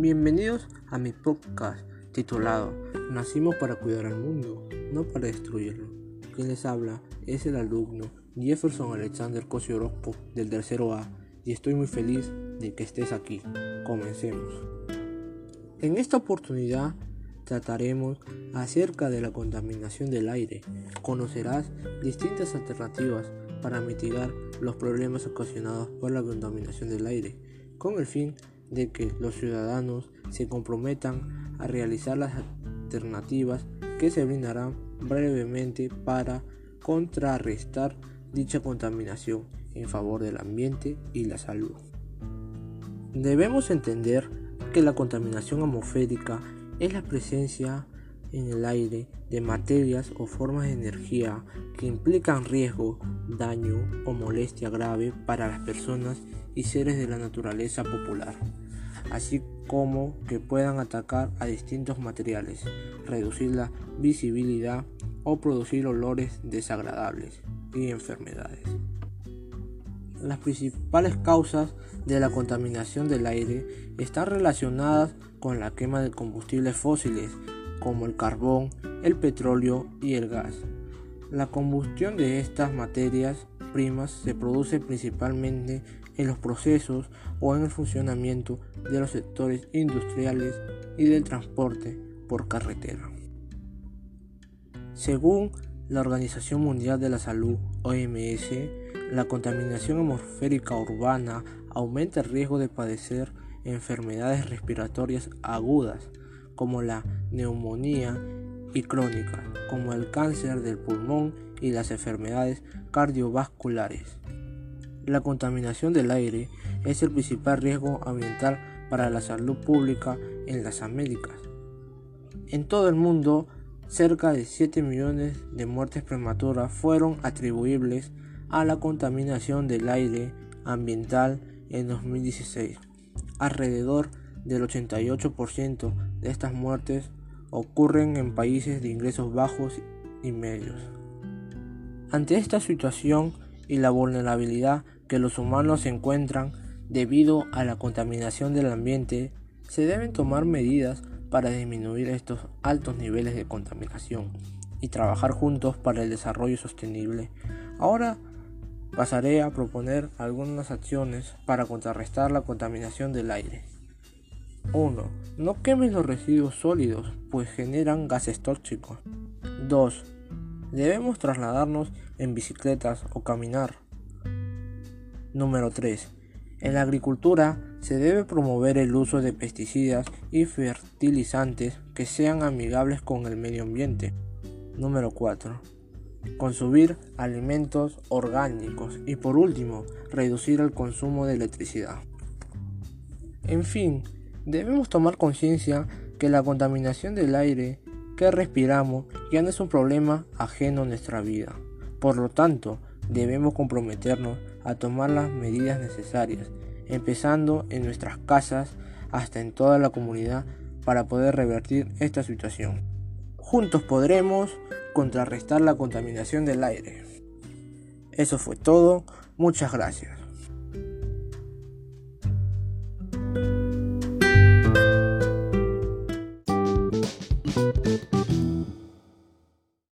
Bienvenidos a mi podcast titulado Nacimos para cuidar al mundo, no para destruirlo. Quien les habla es el alumno Jefferson Alexander Kosiorospo del tercero A y estoy muy feliz de que estés aquí. Comencemos. En esta oportunidad trataremos acerca de la contaminación del aire. Conocerás distintas alternativas para mitigar los problemas ocasionados por la contaminación del aire, con el fin de que los ciudadanos se comprometan a realizar las alternativas que se brindarán brevemente para contrarrestar dicha contaminación en favor del ambiente y la salud. Debemos entender que la contaminación atmosférica es la presencia en el aire de materias o formas de energía que implican riesgo, daño o molestia grave para las personas y seres de la naturaleza popular, así como que puedan atacar a distintos materiales, reducir la visibilidad o producir olores desagradables y enfermedades. Las principales causas de la contaminación del aire están relacionadas con la quema de combustibles fósiles como el carbón, el petróleo y el gas. La combustión de estas materias primas se produce principalmente en los procesos o en el funcionamiento de los sectores industriales y del transporte por carretera. Según la Organización Mundial de la Salud, OMS, la contaminación atmosférica urbana aumenta el riesgo de padecer enfermedades respiratorias agudas como la neumonía y crónicas como el cáncer del pulmón y las enfermedades cardiovasculares. La contaminación del aire es el principal riesgo ambiental para la salud pública en las Américas. En todo el mundo, cerca de 7 millones de muertes prematuras fueron atribuibles a la contaminación del aire ambiental en 2016. Alrededor del 88% de estas muertes ocurren en países de ingresos bajos y medios. Ante esta situación y la vulnerabilidad que los humanos encuentran debido a la contaminación del ambiente, se deben tomar medidas para disminuir estos altos niveles de contaminación y trabajar juntos para el desarrollo sostenible. Ahora pasaré a proponer algunas acciones para contrarrestar la contaminación del aire. 1. No quemes los residuos sólidos, pues generan gases tóxicos. 2. Debemos trasladarnos en bicicletas o caminar. Número 3. En la agricultura se debe promover el uso de pesticidas y fertilizantes que sean amigables con el medio ambiente. Número 4. Consumir alimentos orgánicos y por último, reducir el consumo de electricidad. En fin, debemos tomar conciencia que la contaminación del aire que respiramos ya no es un problema ajeno a nuestra vida. Por lo tanto, debemos comprometernos a tomar las medidas necesarias, empezando en nuestras casas hasta en toda la comunidad para poder revertir esta situación. Juntos podremos contrarrestar la contaminación del aire. Eso fue todo, muchas gracias.